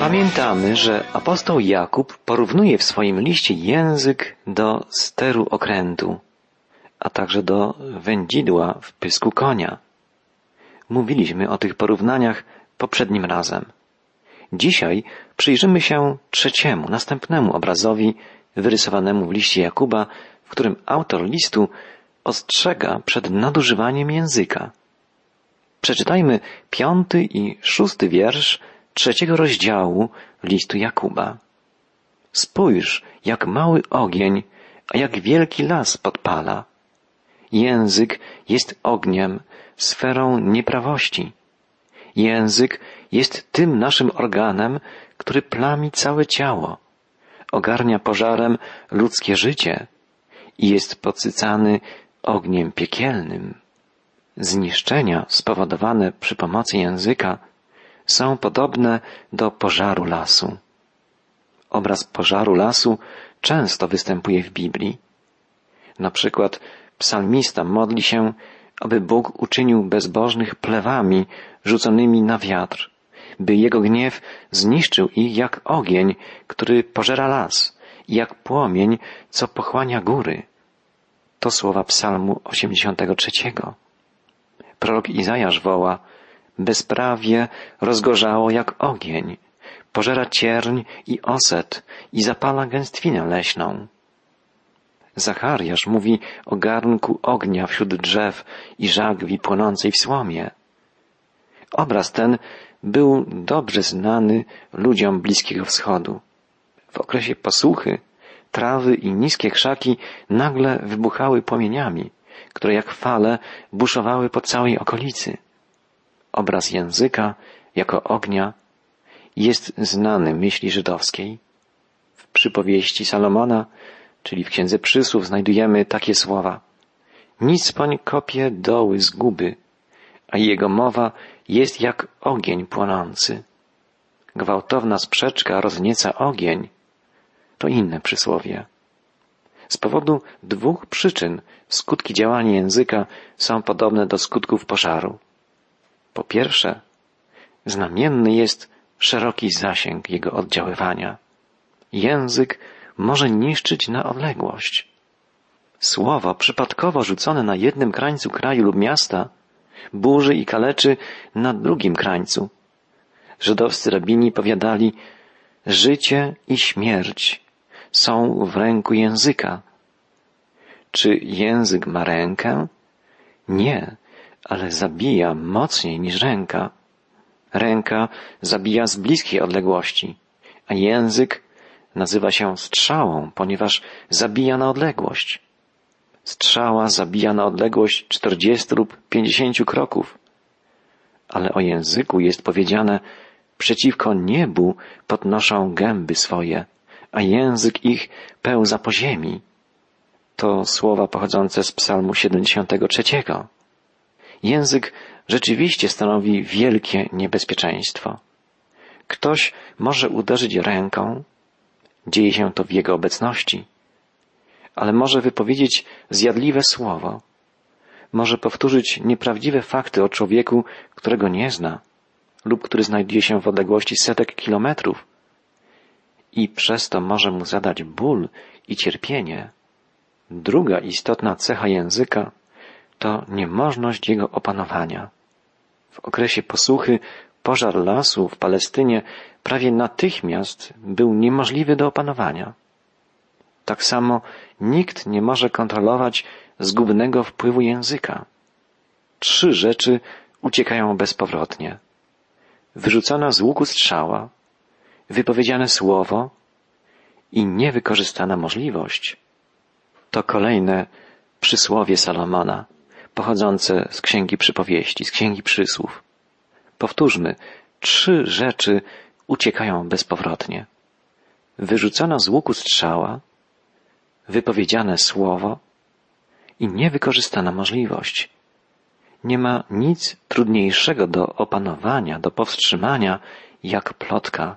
Pamiętamy, że apostoł Jakub porównuje w swoim liście język do steru okrętu, a także do wędzidła w pysku konia. Mówiliśmy o tych porównaniach poprzednim razem. Dzisiaj przyjrzymy się trzeciemu, następnemu obrazowi wyrysowanemu w liście Jakuba, w którym autor listu ostrzega przed nadużywaniem języka. Przeczytajmy piąty i szósty wiersz trzeciego rozdziału listu Jakuba. Spójrz, jak mały ogień, a jak wielki las podpala. Język jest ogniem, sferą nieprawości. Język jest tym naszym organem, który plami całe ciało, ogarnia pożarem ludzkie życie i jest podsycany ogniem piekielnym. Zniszczenia spowodowane przy pomocy języka są podobne do pożaru lasu. Obraz pożaru lasu często występuje w Biblii. Na przykład psalmista modli się, aby Bóg uczynił bezbożnych plewami rzuconymi na wiatr, by jego gniew zniszczył ich jak ogień, który pożera las, i jak płomień, co pochłania góry. To słowa psalmu 83. Prorok Izajasz woła, bezprawie rozgorzało jak ogień, pożera cierń i oset i zapala gęstwinę leśną. Zachariasz mówi o garnku ognia wśród drzew i żagwi płonącej w słomie. Obraz ten był dobrze znany ludziom Bliskiego Wschodu. W okresie posłuchy trawy i niskie krzaki nagle wybuchały płomieniami, które jak fale buszowały po całej okolicy. Obraz języka jako ognia jest znany myśli żydowskiej. W przypowieści Salomona, czyli w Księdze Przysłów, znajdujemy takie słowa. Nic poń kopie doły zguby, a jego mowa jest jak ogień płonący. Gwałtowna sprzeczka roznieca ogień. To inne przysłowie. Z powodu dwóch przyczyn skutki działania języka są podobne do skutków pożaru. Po pierwsze, znamienny jest szeroki zasięg jego oddziaływania. Język może niszczyć na odległość. Słowo przypadkowo rzucone na jednym krańcu kraju lub miasta burzy i kaleczy na drugim krańcu. Żydowscy rabini powiadali, życie i śmierć są w ręku języka. Czy język ma rękę? Nie, ale zabija mocniej niż ręka. Ręka zabija z bliskiej odległości, a język nazywa się strzałą, ponieważ zabija na odległość. Strzała zabija na odległość czterdziestu lub pięćdziesięciu kroków. Ale o języku jest powiedziane, przeciwko niebu podnoszą gęby swoje, a język ich pełza po ziemi. To słowa pochodzące z psalmu 73. Język rzeczywiście stanowi wielkie niebezpieczeństwo. Ktoś może uderzyć ręką, dzieje się to w jego obecności, ale może wypowiedzieć zjadliwe słowo, może powtórzyć nieprawdziwe fakty o człowieku, którego nie zna lub który znajduje się w odległości setek kilometrów i przez to może mu zadać ból i cierpienie. Druga istotna cecha języka to niemożność jego opanowania. W okresie posłuchy pożar lasu w Palestynie prawie natychmiast był niemożliwy do opanowania. Tak samo nikt nie może kontrolować zgubnego wpływu języka. Trzy rzeczy uciekają bezpowrotnie. Wyrzucona z łuku strzała, wypowiedziane słowo i niewykorzystana możliwość. To kolejne przysłowie Salomona pochodzące z Księgi Przypowieści, z Księgi Przysłów. Powtórzmy, trzy rzeczy uciekają bezpowrotnie. Wyrzucona z łuku strzała, wypowiedziane słowo i niewykorzystana możliwość. Nie ma nic trudniejszego do opanowania, do powstrzymania, jak plotka.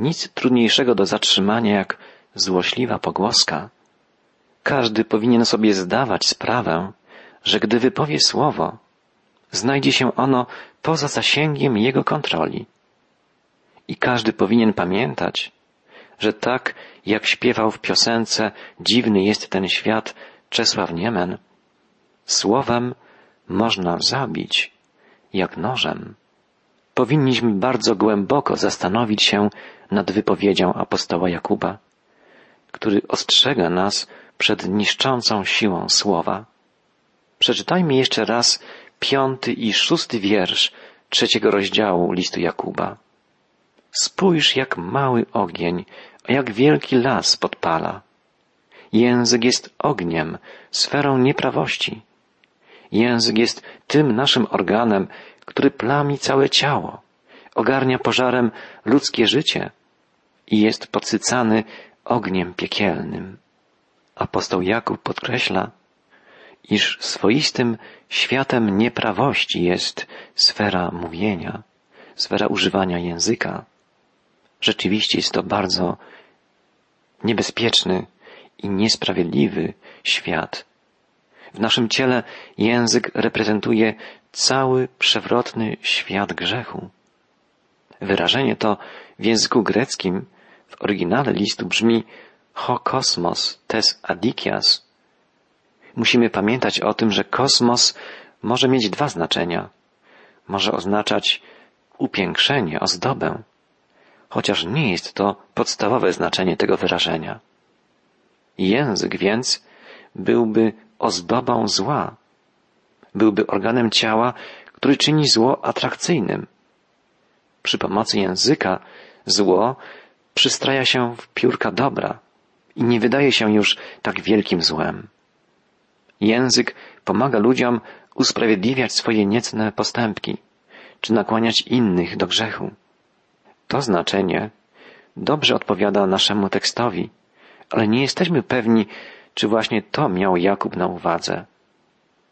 Nic trudniejszego do zatrzymania, jak złośliwa pogłoska. Każdy powinien sobie zdawać sprawę, że gdy wypowie słowo, znajdzie się ono poza zasięgiem jego kontroli. I każdy powinien pamiętać, że tak jak śpiewał w piosence Dziwny jest ten świat Czesław Niemen, słowem można zabić jak nożem. Powinniśmy bardzo głęboko zastanowić się nad wypowiedzią apostoła Jakuba, który ostrzega nas przed niszczącą siłą słowa. Przeczytajmy jeszcze raz piąty i szósty wiersz trzeciego rozdziału listu Jakuba. Spójrz, jak mały ogień, a jak wielki las podpala. Język jest ogniem, sferą nieprawości. Język jest tym naszym organem, który plami całe ciało, ogarnia pożarem ludzkie życie i jest podsycany ogniem piekielnym. Apostoł Jakub podkreśla, iż swoistym światem nieprawości jest sfera mówienia, sfera używania języka. Rzeczywiście jest to bardzo niebezpieczny i niesprawiedliwy świat. W naszym ciele język reprezentuje cały przewrotny świat grzechu. Wyrażenie to w języku greckim w oryginale listu brzmi ho kosmos tes adikias. Musimy pamiętać o tym, że kosmos może mieć dwa znaczenia. Może oznaczać upiększenie, ozdobę, chociaż nie jest to podstawowe znaczenie tego wyrażenia. Język więc byłby ozdobą zła, byłby organem ciała, który czyni zło atrakcyjnym. Przy pomocy języka zło przystraja się w piórka dobra i nie wydaje się już tak wielkim złem. Język pomaga ludziom usprawiedliwiać swoje niecne postępki, czy nakłaniać innych do grzechu. To znaczenie dobrze odpowiada naszemu tekstowi, ale nie jesteśmy pewni, czy właśnie to miał Jakub na uwadze.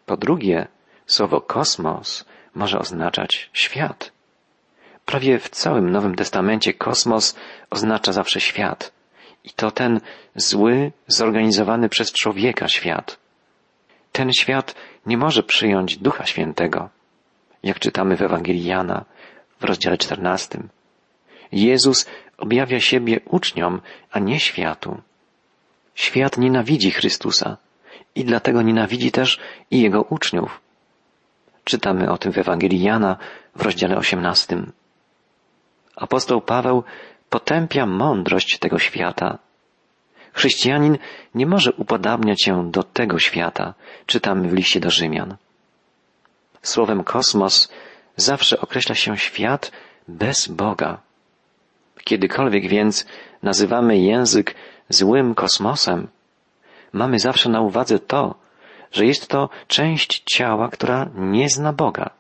Po drugie, słowo kosmos może oznaczać świat. Prawie w całym Nowym Testamencie kosmos oznacza zawsze świat. I to ten zły, zorganizowany przez człowieka świat. Ten świat nie może przyjąć Ducha Świętego, jak czytamy w Ewangelii Jana w rozdziale czternastym. Jezus objawia siebie uczniom, a nie światu. Świat nienawidzi Chrystusa i dlatego nienawidzi też i Jego uczniów. Czytamy o tym w Ewangelii Jana w rozdziale osiemnastym. Apostoł Paweł potępia mądrość tego świata. Chrześcijanin nie może upodabniać się do tego świata, czytamy w liście do Rzymian. Słowem kosmos zawsze określa się świat bez Boga. Kiedykolwiek więc nazywamy język złym kosmosem, mamy zawsze na uwadze to, że jest to część ciała, która nie zna Boga.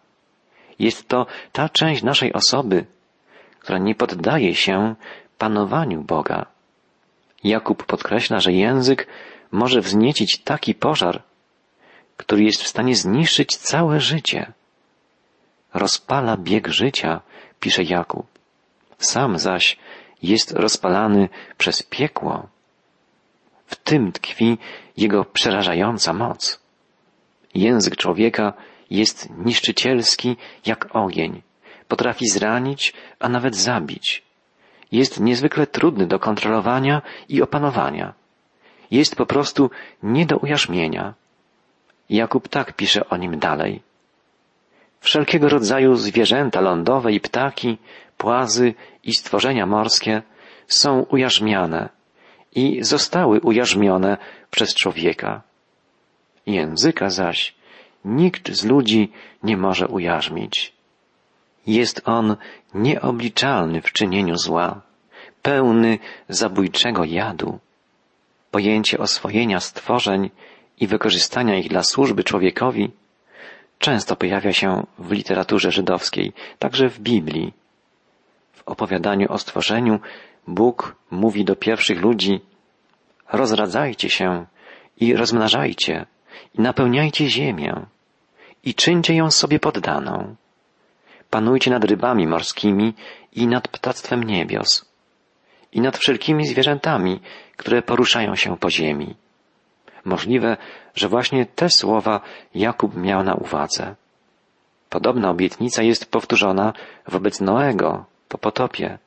Jest to ta część naszej osoby, która nie poddaje się panowaniu Boga. Jakub podkreśla, że język może wzniecić taki pożar, który jest w stanie zniszczyć całe życie. Rozpala bieg życia, pisze Jakub. Sam zaś jest rozpalany przez piekło. W tym tkwi jego przerażająca moc. Język człowieka jest niszczycielski jak ogień. Potrafi zranić, a nawet zabić. Jest niezwykle trudny do kontrolowania i opanowania. Jest po prostu nie do ujarzmienia. Jakub tak pisze o nim dalej. Wszelkiego rodzaju zwierzęta lądowe i ptaki, płazy i stworzenia morskie są ujarzmiane i zostały ujarzmione przez człowieka. Języka zaś nikt z ludzi nie może ujarzmić. Jest on nieobliczalny w czynieniu zła, pełny zabójczego jadu. Pojęcie oswojenia stworzeń i wykorzystania ich dla służby człowiekowi często pojawia się w literaturze żydowskiej, także w Biblii. W opowiadaniu o stworzeniu Bóg mówi do pierwszych ludzi rozradzajcie się i rozmnażajcie i napełniajcie ziemię i czyńcie ją sobie poddaną. Panujcie nad rybami morskimi i nad ptactwem niebios i nad wszelkimi zwierzętami, które poruszają się po ziemi. Możliwe, że właśnie te słowa Jakub miał na uwadze. Podobna obietnica jest powtórzona wobec Noego po potopie.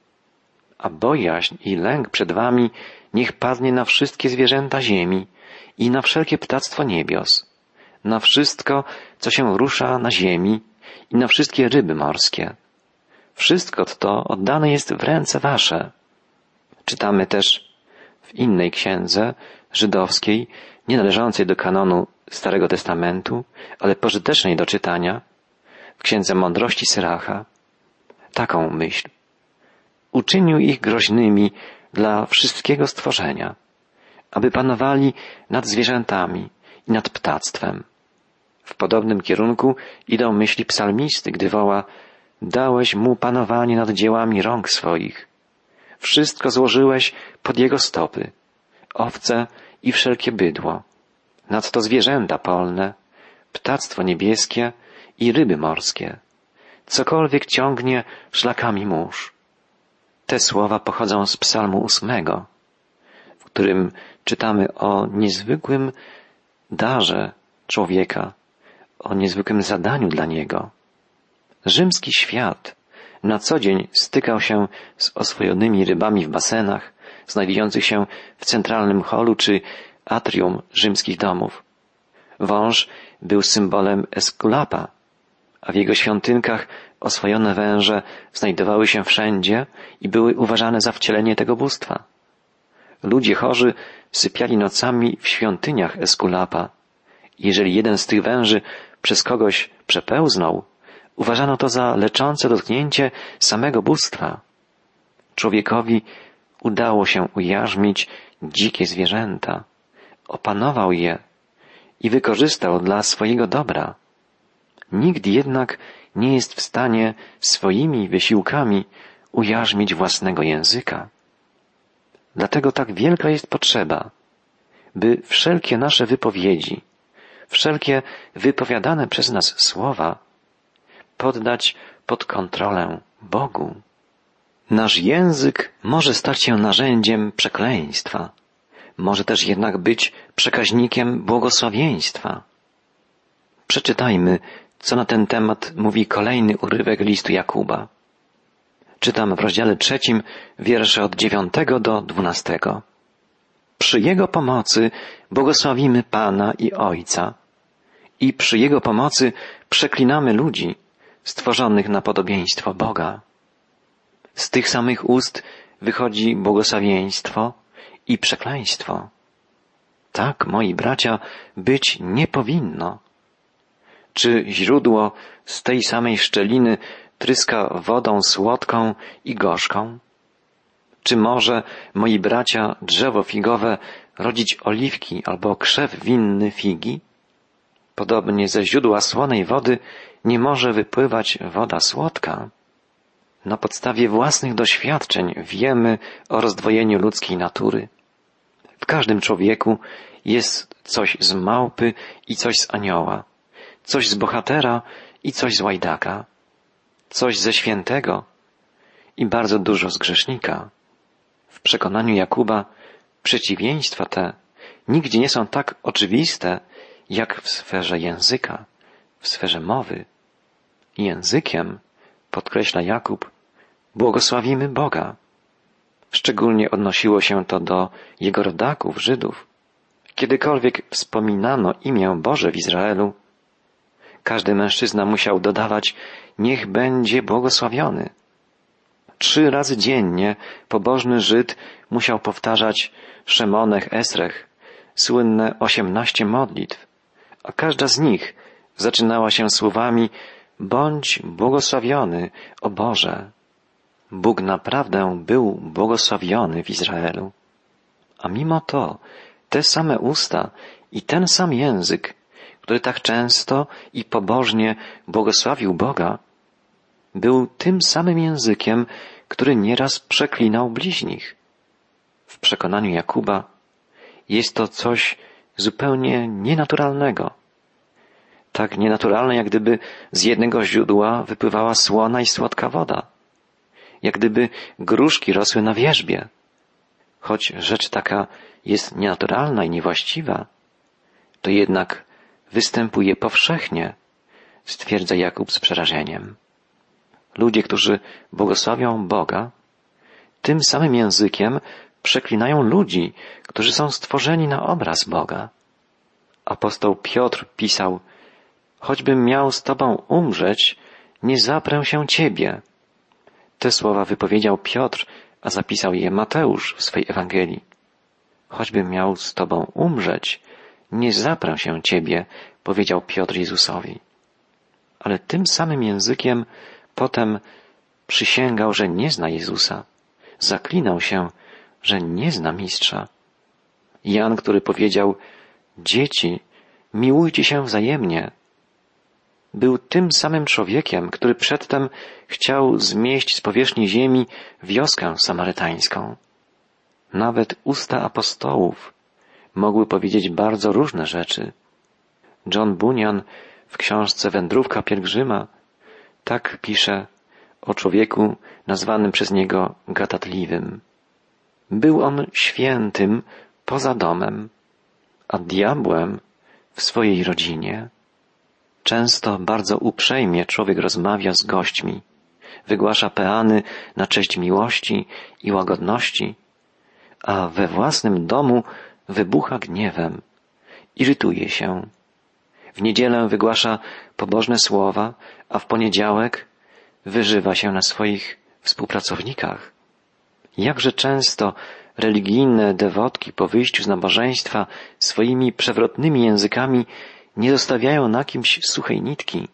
a bojaźń i lęk przed wami niech padnie na wszystkie zwierzęta ziemi i na wszelkie ptactwo niebios, na wszystko, co się rusza na ziemi i na wszystkie ryby morskie. Wszystko to oddane jest w ręce wasze. Czytamy też w innej księdze żydowskiej, nie należącej do kanonu Starego Testamentu, ale pożytecznej do czytania, w księdze mądrości Syracha, taką myśl. Uczynił ich groźnymi dla wszystkiego stworzenia, aby panowali nad zwierzętami i nad ptactwem. W podobnym kierunku idą myśli psalmisty, gdy woła Dałeś mu panowanie nad dziełami rąk swoich. Wszystko złożyłeś pod jego stopy. Owce i wszelkie bydło. Nadto zwierzęta polne, ptactwo niebieskie i ryby morskie. Cokolwiek ciągnie szlakami mórz. Te słowa pochodzą z psalmu ósmego, w którym czytamy o niezwykłym darze człowieka, o niezwykłym zadaniu dla niego. Rzymski świat na co dzień stykał się z oswojonymi rybami w basenach, znajdujących się w centralnym holu czy atrium rzymskich domów. Wąż był symbolem Eskulapa, a w jego świątynkach oswojone węże znajdowały się wszędzie i były uważane za wcielenie tego bóstwa. Ludzie chorzy sypiali nocami w świątyniach Eskulapa. Jeżeli jeden z tych węży przez kogoś przepełznął, uważano to za leczące dotknięcie samego bóstwa. Człowiekowi udało się ujarzmić dzikie zwierzęta, opanował je i wykorzystał dla swojego dobra. Nikt jednak nie jest w stanie swoimi wysiłkami ujarzmić własnego języka. Dlatego tak wielka jest potrzeba, by wszelkie nasze wypowiedzi, wszelkie wypowiadane przez nas słowa poddać pod kontrolę Bogu. Nasz język może stać się narzędziem przekleństwa, może też jednak być przekaźnikiem błogosławieństwa. Przeczytajmy co na ten temat mówi kolejny urywek listu Jakuba. Czytam w rozdziale trzecim wiersze od dziewiątego do dwunastego. Przy Jego pomocy błogosławimy Pana i Ojca i przy Jego pomocy przeklinamy ludzi stworzonych na podobieństwo Boga. Z tych samych ust wychodzi błogosławieństwo i przekleństwo. Tak, moi bracia, być nie powinno. Czy źródło z tej samej szczeliny tryska wodą słodką i gorzką? Czy może, moi bracia, drzewo figowe rodzić oliwki albo krzew winny figi? Podobnie ze źródła słonej wody nie może wypływać woda słodka. Na podstawie własnych doświadczeń wiemy o rozdwojeniu ludzkiej natury. W każdym człowieku jest coś z małpy i coś z anioła coś z bohatera i coś z łajdaka, coś ze świętego i bardzo dużo z grzesznika. W przekonaniu Jakuba przeciwieństwa te nigdzie nie są tak oczywiste, jak w sferze języka, w sferze mowy. Językiem, podkreśla Jakub, błogosławimy Boga. Szczególnie odnosiło się to do jego rodaków, Żydów. Kiedykolwiek wspominano imię Boże w Izraelu, każdy mężczyzna musiał dodawać niech będzie błogosławiony. Trzy razy dziennie pobożny Żyd musiał powtarzać Szemonech Esrech, słynne osiemnaście modlitw, a każda z nich zaczynała się słowami Bądź błogosławiony, o Boże. Bóg naprawdę był błogosławiony w Izraelu. A mimo to te same usta i ten sam język który tak często i pobożnie błogosławił Boga, był tym samym językiem, który nieraz przeklinał bliźnich. W przekonaniu Jakuba jest to coś zupełnie nienaturalnego. Tak nienaturalne, jak gdyby z jednego źródła wypływała słona i słodka woda. Jak gdyby gruszki rosły na wierzbie. Choć rzecz taka jest nienaturalna i niewłaściwa, to jednak występuje powszechnie, stwierdza Jakub z przerażeniem. Ludzie, którzy błogosławią Boga, tym samym językiem przeklinają ludzi, którzy są stworzeni na obraz Boga. Apostoł Piotr pisał, choćbym miał z Tobą umrzeć, nie zaprę się Ciebie. Te słowa wypowiedział Piotr, a zapisał je Mateusz w swej Ewangelii. Choćbym miał z Tobą umrzeć, nie zaprę się Ciebie, powiedział Piotr Jezusowi. Ale tym samym językiem potem przysięgał, że nie zna Jezusa. Zaklinał się, że nie zna mistrza. Jan, który powiedział, dzieci, miłujcie się wzajemnie, był tym samym człowiekiem, który przedtem chciał zmieść z powierzchni ziemi wioskę samarytańską. Nawet usta apostołów mogły powiedzieć bardzo różne rzeczy. John Bunyan w książce Wędrówka pielgrzyma tak pisze o człowieku nazwanym przez niego gadatliwym. Był on świętym poza domem, a diabłem w swojej rodzinie. Często bardzo uprzejmie człowiek rozmawia z gośćmi, wygłasza peany na cześć miłości i łagodności, a we własnym domu wybucha gniewem, irytuje się. W niedzielę wygłasza pobożne słowa, a w poniedziałek wyżywa się na swoich współpracownikach. Jakże często religijne dewotki po wyjściu z nabożeństwa swoimi przewrotnymi językami nie zostawiają na kimś suchej nitki.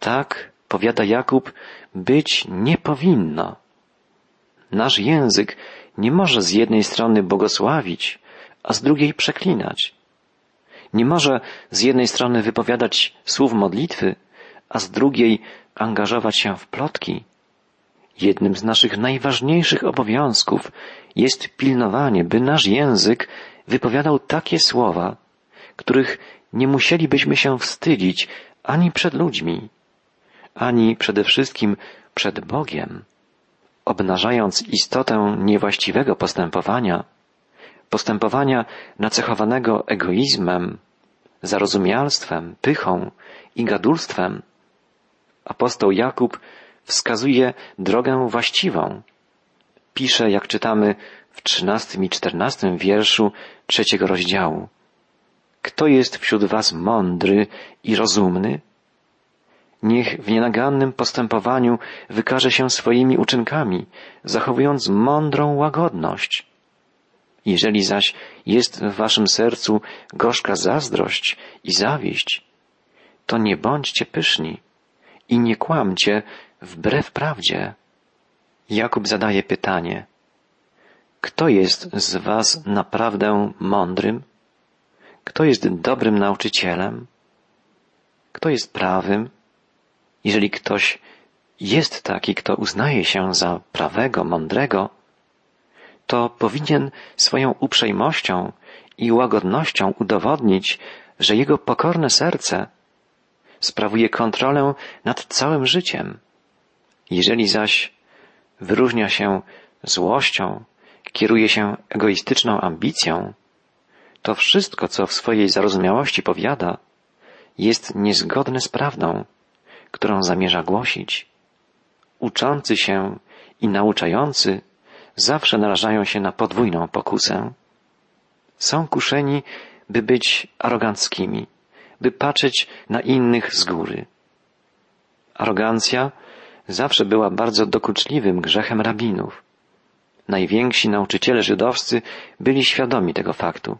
Tak, powiada Jakub, być nie powinno. Nasz język nie może z jednej strony błogosławić, a z drugiej przeklinać. Nie może z jednej strony wypowiadać słów modlitwy, a z drugiej angażować się w plotki. Jednym z naszych najważniejszych obowiązków jest pilnowanie, by nasz język wypowiadał takie słowa, których nie musielibyśmy się wstydzić ani przed ludźmi, ani przede wszystkim przed Bogiem. Obnażając istotę niewłaściwego postępowania, postępowania nacechowanego egoizmem, zarozumialstwem, pychą i gadulstwem, apostoł Jakub wskazuje drogę właściwą. Pisze, jak czytamy w trzynastym i czternastym wierszu trzeciego rozdziału. Kto jest wśród was mądry i rozumny? Niech w nienagannym postępowaniu wykaże się swoimi uczynkami, zachowując mądrą łagodność. Jeżeli zaś jest w waszym sercu gorzka zazdrość i zawieść, to nie bądźcie pyszni i nie kłamcie wbrew prawdzie. Jakub zadaje pytanie, kto jest z was naprawdę mądrym? Kto jest dobrym nauczycielem? Kto jest prawym? Jeżeli ktoś jest taki, kto uznaje się za prawego, mądrego, to powinien swoją uprzejmością i łagodnością udowodnić, że jego pokorne serce sprawuje kontrolę nad całym życiem. Jeżeli zaś wyróżnia się złością, kieruje się egoistyczną ambicją, to wszystko, co w swojej zarozumiałości powiada, jest niezgodne z prawdą, którą zamierza głosić. Uczący się i nauczający zawsze narażają się na podwójną pokusę. Są kuszeni, by być aroganckimi, by patrzeć na innych z góry. Arogancja zawsze była bardzo dokuczliwym grzechem rabinów. Najwięksi nauczyciele żydowscy byli świadomi tego faktu.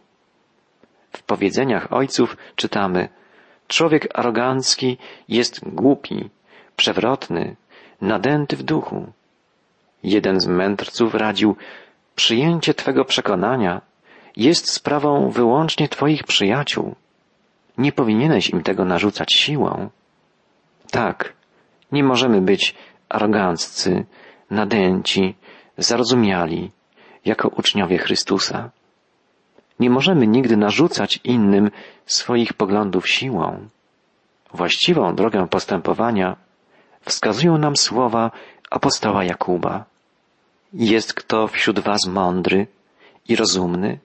W powiedzeniach ojców czytamy Człowiek arogancki jest głupi, przewrotny, nadęty w duchu. Jeden z mędrców radził Przyjęcie Twego przekonania jest sprawą wyłącznie Twoich przyjaciół. Nie powinieneś im tego narzucać siłą. Tak, nie możemy być aroganccy, nadęci, zarozumiali, jako uczniowie Chrystusa. Nie możemy nigdy narzucać innym swoich poglądów siłą. Właściwą drogę postępowania wskazują nam słowa apostoła Jakuba. Jest kto wśród was mądry i rozumny?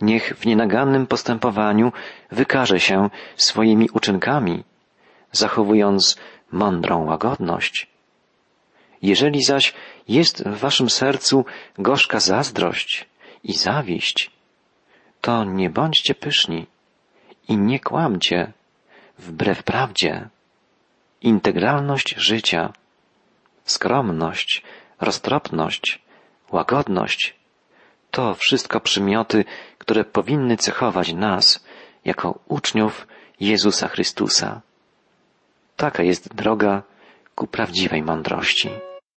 Niech w nienagannym postępowaniu wykaże się swoimi uczynkami, zachowując mądrą łagodność. Jeżeli zaś jest w waszym sercu gorzka zazdrość i zawiść, to nie bądźcie pyszni i nie kłamcie wbrew prawdzie. Integralność życia, skromność, roztropność, łagodność to wszystko przymioty, które powinny cechować nas jako uczniów Jezusa Chrystusa. Taka jest droga ku prawdziwej mądrości.